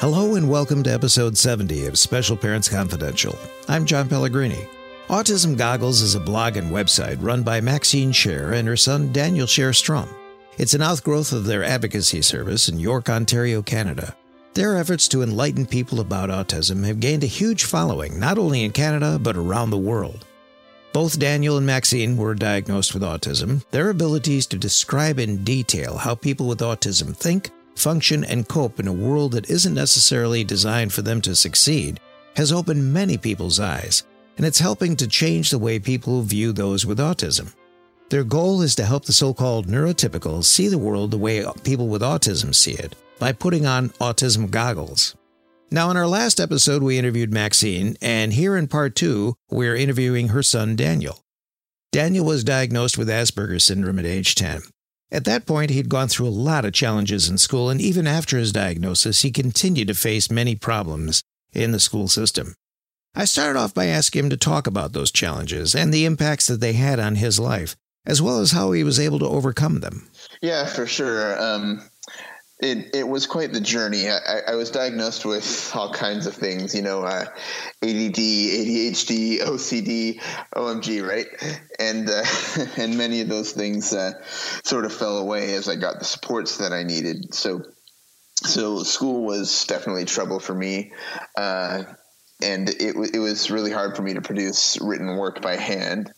Hello and welcome to episode 70 of Special Parents Confidential. I'm John Pellegrini. Autism Goggles is a blog and website run by Maxine Share and her son Daniel Share-Strom. It's an outgrowth of their advocacy service in York, Ontario, Canada. Their efforts to enlighten people about autism have gained a huge following, not only in Canada, but around the world. Both Daniel and Maxine were diagnosed with autism. Their abilities to describe in detail how people with autism think, function, and cope in a world that isn't necessarily designed for them to succeed has opened many people's eyes, and it's helping to change the way people view those with autism. Their goal is to help the so called neurotypical see the world the way people with autism see it by putting on autism goggles. Now, in our last episode, we interviewed Maxine, and here in part two, we're interviewing her son, Daniel. Daniel was diagnosed with Asperger's syndrome at age 10. At that point, he'd gone through a lot of challenges in school, and even after his diagnosis, he continued to face many problems in the school system. I started off by asking him to talk about those challenges and the impacts that they had on his life, as well as how he was able to overcome them. Yeah, for sure. Um, it it was quite the journey. I, I, was diagnosed with all kinds of things, you know, uh, ADD, ADHD, OCD, OMG, right? And uh, and many of those things uh, sort of fell away as I got the supports that I needed. So so school was definitely trouble for me. Uh, and it, it was really hard for me to produce written work by hand.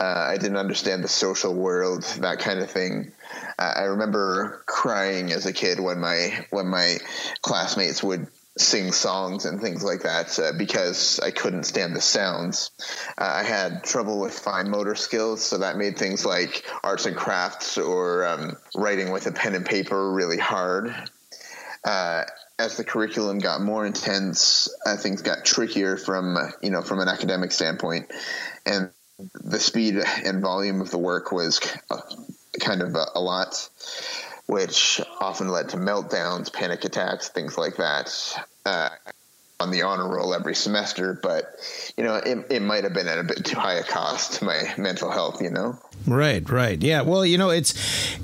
Uh, I didn't understand the social world, that kind of thing. I remember crying as a kid when my when my classmates would sing songs and things like that uh, because I couldn't stand the sounds. Uh, I had trouble with fine motor skills, so that made things like arts and crafts or um, writing with a pen and paper really hard. Uh, as the curriculum got more intense, uh, things got trickier from you know from an academic standpoint, and the speed and volume of the work was uh, kind of a, a lot, which often led to meltdowns, panic attacks, things like that. Uh, on the honor roll every semester, but you know, it, it might have been at a bit too high a cost to my mental health, you know? Right, right. Yeah. Well, you know, it's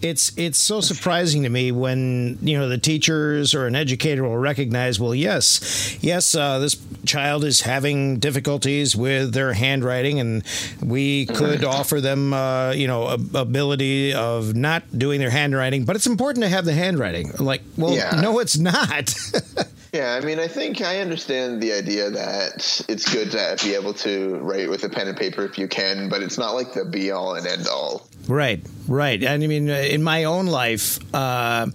it's it's so surprising to me when, you know, the teachers or an educator will recognize, well, yes, yes, uh, this child is having difficulties with their handwriting and we could offer them uh, you know, ability of not doing their handwriting, but it's important to have the handwriting. Like, well, yeah. no, it's not. Yeah, I mean, I think I understand the idea that it's good to be able to write with a pen and paper if you can, but it's not like the be all and end all. Right, right. And I mean, uh, in my own life, uh,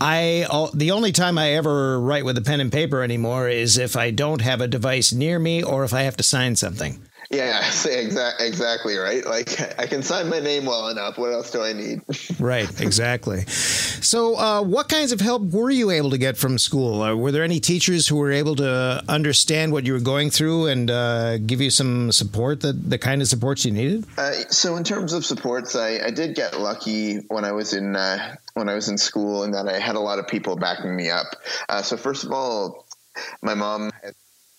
I the only time I ever write with a pen and paper anymore is if I don't have a device near me or if I have to sign something. Yeah, exactly, exactly right. Like I can sign my name well enough. What else do I need? right, exactly. So, uh, what kinds of help were you able to get from school? Uh, were there any teachers who were able to understand what you were going through and uh, give you some support, that the kind of supports you needed? Uh, so, in terms of supports, I, I, did get lucky when I was in uh, when I was in school, in that I had a lot of people backing me up. Uh, so, first of all, my mom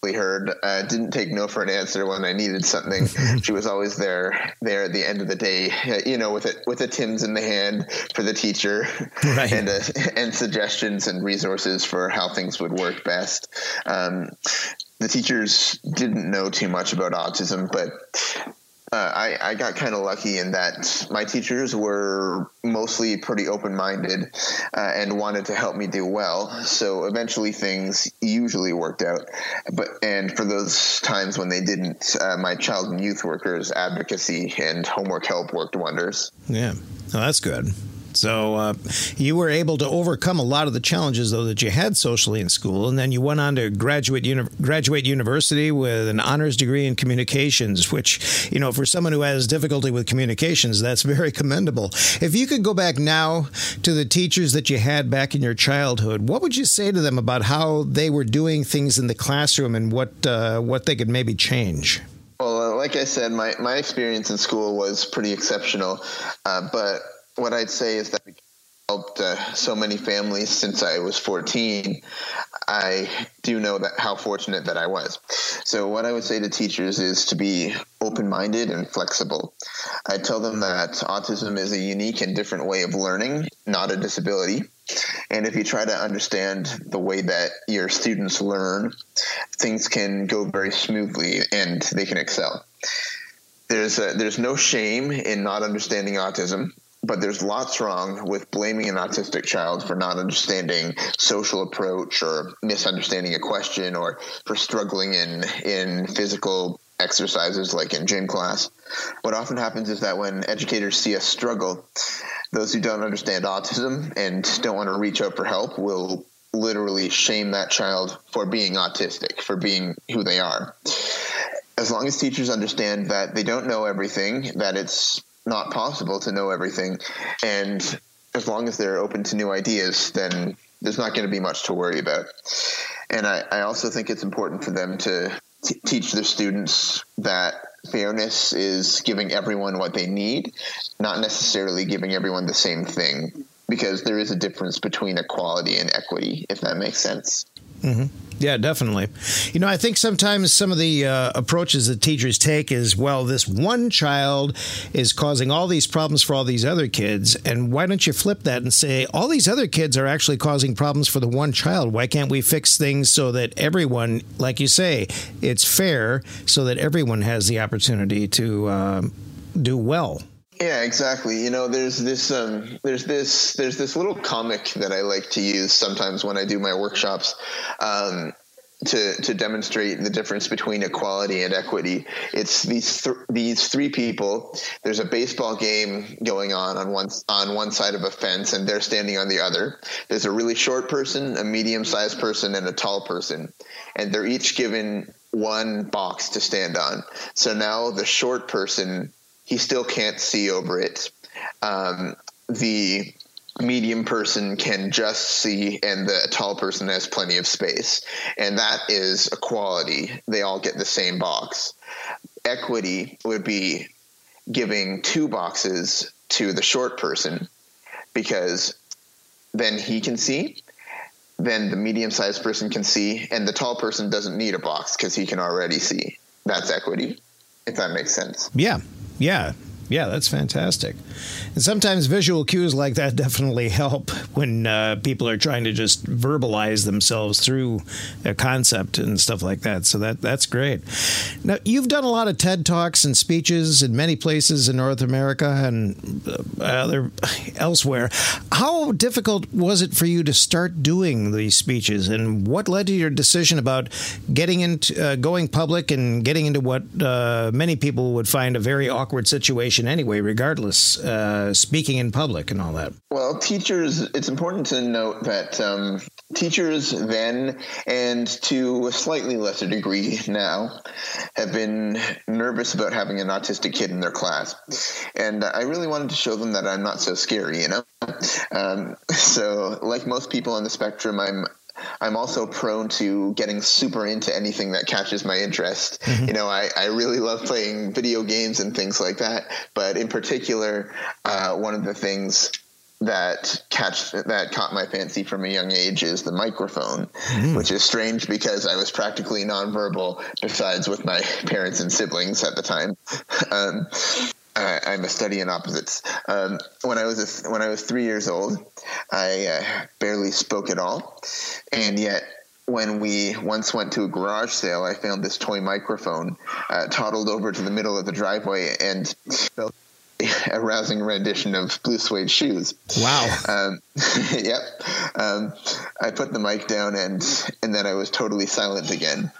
heard uh, didn't take no for an answer when I needed something. she was always there there at the end of the day, you know, with it with the Tim's in the hand for the teacher, right. and uh, and suggestions and resources for how things would work best. Um, the teachers didn't know too much about autism, but uh, I, I, got kind of lucky in that my teachers were mostly pretty open minded uh, and wanted to help me do well. So eventually things usually worked out. But and for those times when they didn't, uh, my child and youth workers advocacy and homework help worked wonders. Yeah, that's good. So uh, you were able to overcome a lot of the challenges, though, that you had socially in school, and then you went on to graduate uni- graduate university with an honors degree in communications, which you know, for someone who has difficulty with communications, that's very commendable. If you could go back now to the teachers that you had back in your childhood, what would you say to them about how they were doing things in the classroom and what uh, what they could maybe change? Well, like I said, my, my experience in school was pretty exceptional, uh, but what I'd say is that helped uh, so many families since I was 14. I do know that how fortunate that I was. So what I would say to teachers is to be open-minded and flexible. I tell them that autism is a unique and different way of learning, not a disability. And if you try to understand the way that your students learn, things can go very smoothly and they can excel. There's a, there's no shame in not understanding autism but there's lots wrong with blaming an autistic child for not understanding social approach or misunderstanding a question or for struggling in in physical exercises like in gym class. What often happens is that when educators see us struggle, those who don't understand autism and don't want to reach out for help will literally shame that child for being autistic, for being who they are. As long as teachers understand that they don't know everything, that it's not possible to know everything, and as long as they're open to new ideas, then there's not going to be much to worry about. And I, I also think it's important for them to t- teach their students that fairness is giving everyone what they need, not necessarily giving everyone the same thing, because there is a difference between equality and equity, if that makes sense. Mm-hmm. Yeah, definitely. You know, I think sometimes some of the uh, approaches that teachers take is, well, this one child is causing all these problems for all these other kids. And why don't you flip that and say, all these other kids are actually causing problems for the one child? Why can't we fix things so that everyone, like you say, it's fair so that everyone has the opportunity to uh, do well? Yeah, exactly. You know, there's this um, there's this there's this little comic that I like to use sometimes when I do my workshops. Um, to, to demonstrate the difference between equality and equity. It's these th- these three people. There's a baseball game going on on one on one side of a fence, and they're standing on the other. There's a really short person, a medium sized person, and a tall person, and they're each given one box to stand on. So now the short person he still can't see over it. Um, the medium person can just see and the tall person has plenty of space. And that is equality they all get the same box. Equity would be giving two boxes to the short person because then he can see then the medium sized person can see and the tall person doesn't need a box because he can already see. That's equity if that makes sense. Yeah yeah, yeah, that's fantastic. And sometimes visual cues like that definitely help when uh, people are trying to just verbalize themselves through a concept and stuff like that. So that that's great. Now you've done a lot of TED talks and speeches in many places in North America and uh, other elsewhere. How difficult was it for you to start doing these speeches, and what led to your decision about getting into uh, going public and getting into what uh, many people would find a very awkward situation anyway, regardless? Uh, speaking in public and all that? Well, teachers, it's important to note that um, teachers then, and to a slightly lesser degree now, have been nervous about having an autistic kid in their class. And I really wanted to show them that I'm not so scary, you know? Um, so, like most people on the spectrum, I'm I'm also prone to getting super into anything that catches my interest. Mm-hmm. You know, I, I really love playing video games and things like that. But in particular, uh, one of the things that catch that caught my fancy from a young age is the microphone, mm. which is strange because I was practically nonverbal besides with my parents and siblings at the time. Um, I, am a study in opposites. Um, when I was a, when I was three years old, I uh, barely spoke at all, and yet when we once went to a garage sale, I found this toy microphone, uh, toddled over to the middle of the driveway, and felt a rousing rendition of Blue Suede Shoes. Wow. Um, yep. Um, I put the mic down, and and then I was totally silent again.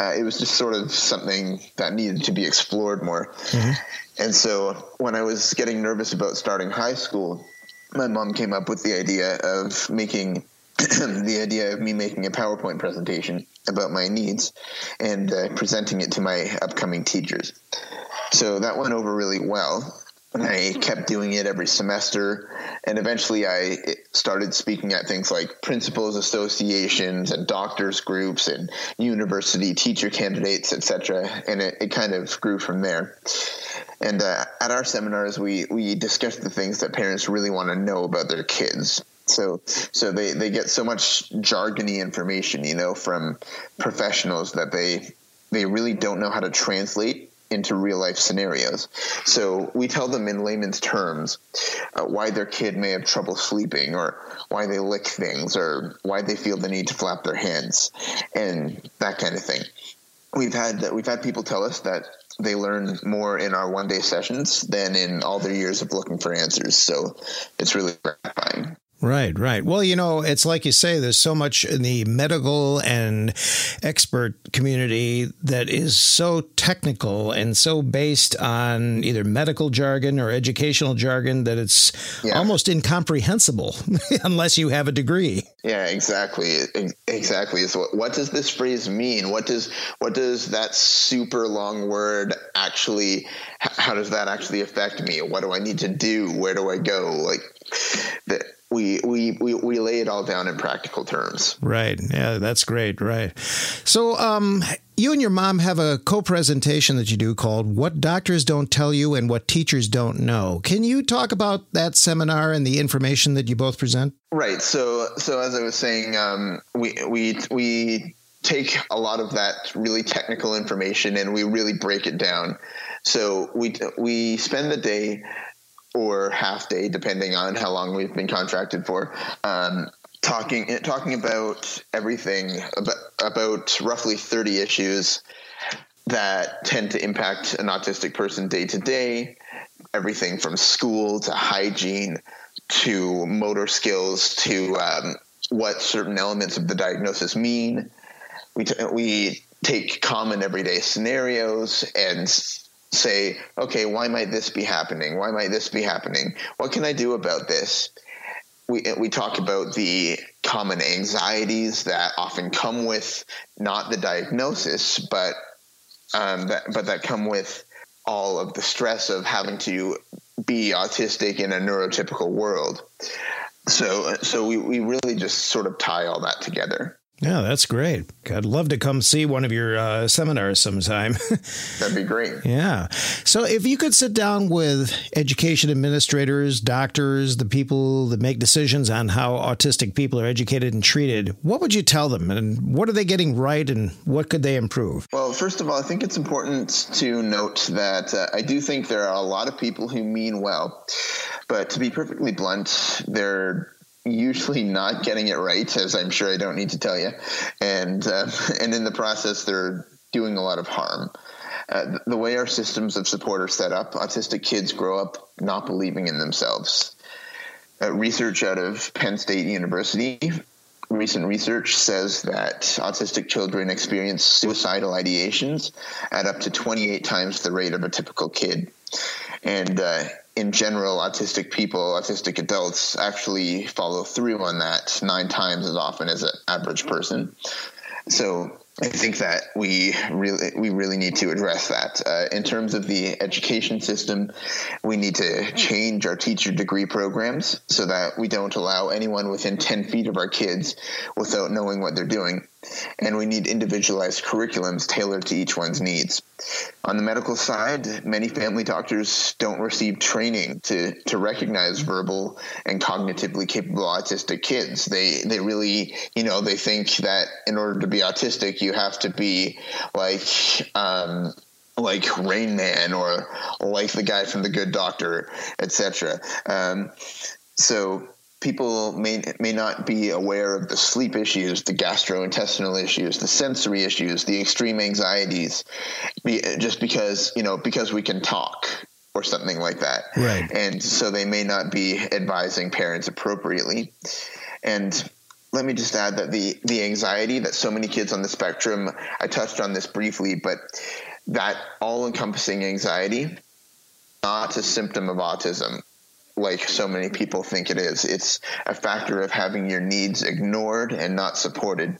Uh, it was just sort of something that needed to be explored more. Mm-hmm. And so when I was getting nervous about starting high school, my mom came up with the idea of making the idea of me making a PowerPoint presentation about my needs and uh, presenting it to my upcoming teachers. So that went over really well. I kept doing it every semester, and eventually I started speaking at things like principals associations and doctors groups and university teacher candidates, etc. And it, it kind of grew from there. And uh, at our seminars, we we discuss the things that parents really want to know about their kids. So so they they get so much jargony information, you know, from professionals that they they really don't know how to translate into real life scenarios. So we tell them in layman's terms uh, why their kid may have trouble sleeping, or why they lick things, or why they feel the need to flap their hands, and that kind of thing. We've had we've had people tell us that they learn more in our one day sessions than in all their years of looking for answers. So it's really gratifying. Right, right. Well, you know, it's like you say, there's so much in the medical and expert community that is so technical and so based on either medical jargon or educational jargon that it's yeah. almost incomprehensible unless you have a degree. Yeah, exactly. Exactly. So what does this phrase mean? What does what does that super long word actually how does that actually affect me? What do I need to do? Where do I go? Like the, we, we, we, we lay it all down in practical terms. Right. Yeah, that's great. Right. So, um, you and your mom have a co-presentation that you do called "What Doctors Don't Tell You and What Teachers Don't Know." Can you talk about that seminar and the information that you both present? Right. So, so as I was saying, um, we we we take a lot of that really technical information and we really break it down. So we we spend the day or half day, depending on how long we've been contracted for. Um, talking talking about everything about, about roughly 30 issues that tend to impact an autistic person day to day everything from school to hygiene to motor skills to um, what certain elements of the diagnosis mean we, t- we take common everyday scenarios and say, okay, why might this be happening? Why might this be happening? What can I do about this? We, we talk about the common anxieties that often come with not the diagnosis, but um, that, but that come with all of the stress of having to be autistic in a neurotypical world. So, so we, we really just sort of tie all that together. Yeah, that's great. I'd love to come see one of your uh, seminars sometime. That'd be great. Yeah. So, if you could sit down with education administrators, doctors, the people that make decisions on how autistic people are educated and treated, what would you tell them? And what are they getting right and what could they improve? Well, first of all, I think it's important to note that uh, I do think there are a lot of people who mean well. But to be perfectly blunt, they're usually not getting it right, as I'm sure I don't need to tell you, and uh, and in the process they're doing a lot of harm. Uh, the way our systems of support are set up, autistic kids grow up not believing in themselves. Uh, research out of Penn State University, recent research says that autistic children experience suicidal ideations at up to 28 times the rate of a typical kid. And uh, in general, autistic people, autistic adults actually follow through on that nine times as often as an average person. So I think that we really we really need to address that. Uh, in terms of the education system, we need to change our teacher degree programs so that we don't allow anyone within ten feet of our kids without knowing what they're doing and we need individualized curriculums tailored to each one's needs. On the medical side, many family doctors don't receive training to, to recognize verbal and cognitively capable autistic kids. They they really, you know, they think that in order to be autistic, you have to be like um, like Rain Man or like the guy from The Good Doctor, etc. Um, so people may may not be aware of the sleep issues, the gastrointestinal issues, the sensory issues, the extreme anxieties, just because you know because we can talk or something like that. Right. And so they may not be advising parents appropriately. And let me just add that the the anxiety that so many kids on the spectrum, I touched on this briefly, but that all encompassing anxiety not a symptom of autism like so many people think it is. It's a factor of having your needs ignored and not supported.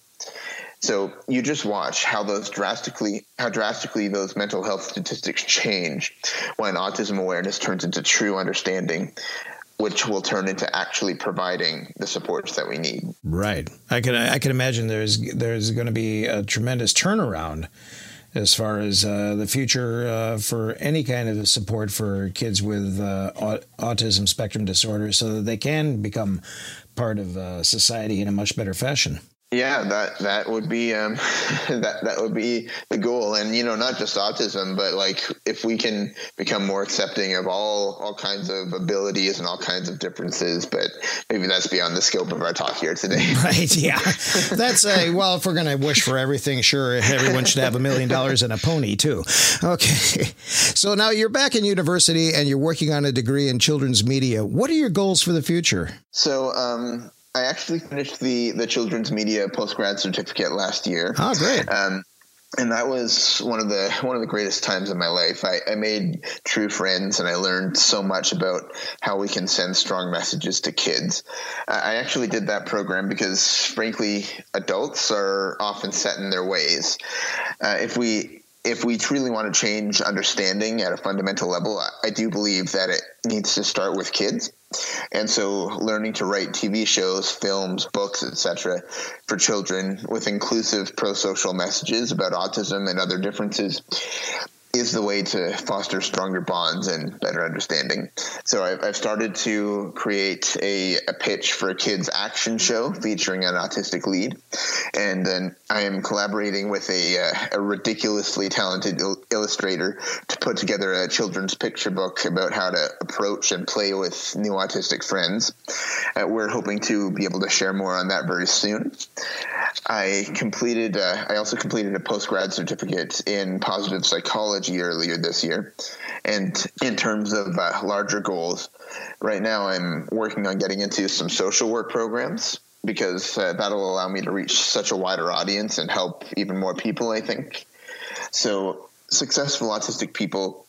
So you just watch how those drastically how drastically those mental health statistics change when autism awareness turns into true understanding which will turn into actually providing the supports that we need. Right. I can I can imagine there's there's going to be a tremendous turnaround as far as uh, the future uh, for any kind of support for kids with uh, autism spectrum disorder so that they can become part of uh, society in a much better fashion. Yeah, that that would be um, that that would be the goal, and you know, not just autism, but like if we can become more accepting of all all kinds of abilities and all kinds of differences. But maybe that's beyond the scope of our talk here today. Right? Yeah, that's a well. If we're gonna wish for everything, sure, everyone should have a million dollars and a pony too. Okay, so now you're back in university and you're working on a degree in children's media. What are your goals for the future? So, um, I actually finished the the children's media post grad certificate last year. Oh, great! Um, and that was one of the one of the greatest times of my life. I, I, made true friends, and I learned so much about how we can send strong messages to kids. I actually did that program because, frankly, adults are often set in their ways. Uh, if we if we truly want to change understanding at a fundamental level, I do believe that it needs to start with kids. And so learning to write TV shows, films, books, etc. for children with inclusive pro-social messages about autism and other differences is the way to foster stronger bonds and better understanding. So I've, I've started to create a, a, pitch for a kids action show featuring an autistic lead, and then I am collaborating with a, uh, a ridiculously talented il- illustrator to put together a children's picture book about how to approach and play with new autistic friends. Uh, we're hoping to be able to share more on that very soon. I completed. Uh, I also completed a post grad certificate in positive psychology earlier this year, and in terms of uh, larger goals, right now I'm working on getting into some social work programs because uh, that'll allow me to reach such a wider audience and help even more people. I think so. Successful autistic people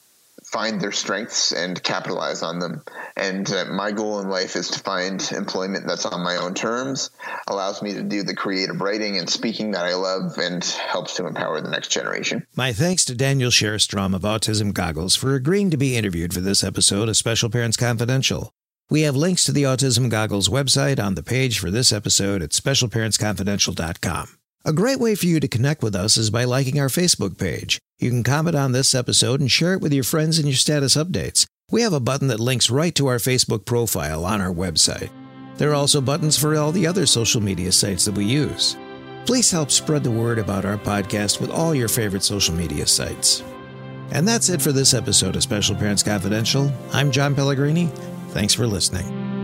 find their strengths and capitalize on them. And uh, my goal in life is to find employment that's on my own terms, allows me to do the creative writing and speaking that I love, and helps to empower the next generation. My thanks to Daniel Share-Strom of Autism Goggles for agreeing to be interviewed for this episode of Special Parents Confidential. We have links to the Autism Goggles website on the page for this episode at specialparentsconfidential.com. A great way for you to connect with us is by liking our Facebook page. You can comment on this episode and share it with your friends in your status updates. We have a button that links right to our Facebook profile on our website. There are also buttons for all the other social media sites that we use. Please help spread the word about our podcast with all your favorite social media sites. And that's it for this episode of Special Parents Confidential. I'm John Pellegrini. Thanks for listening.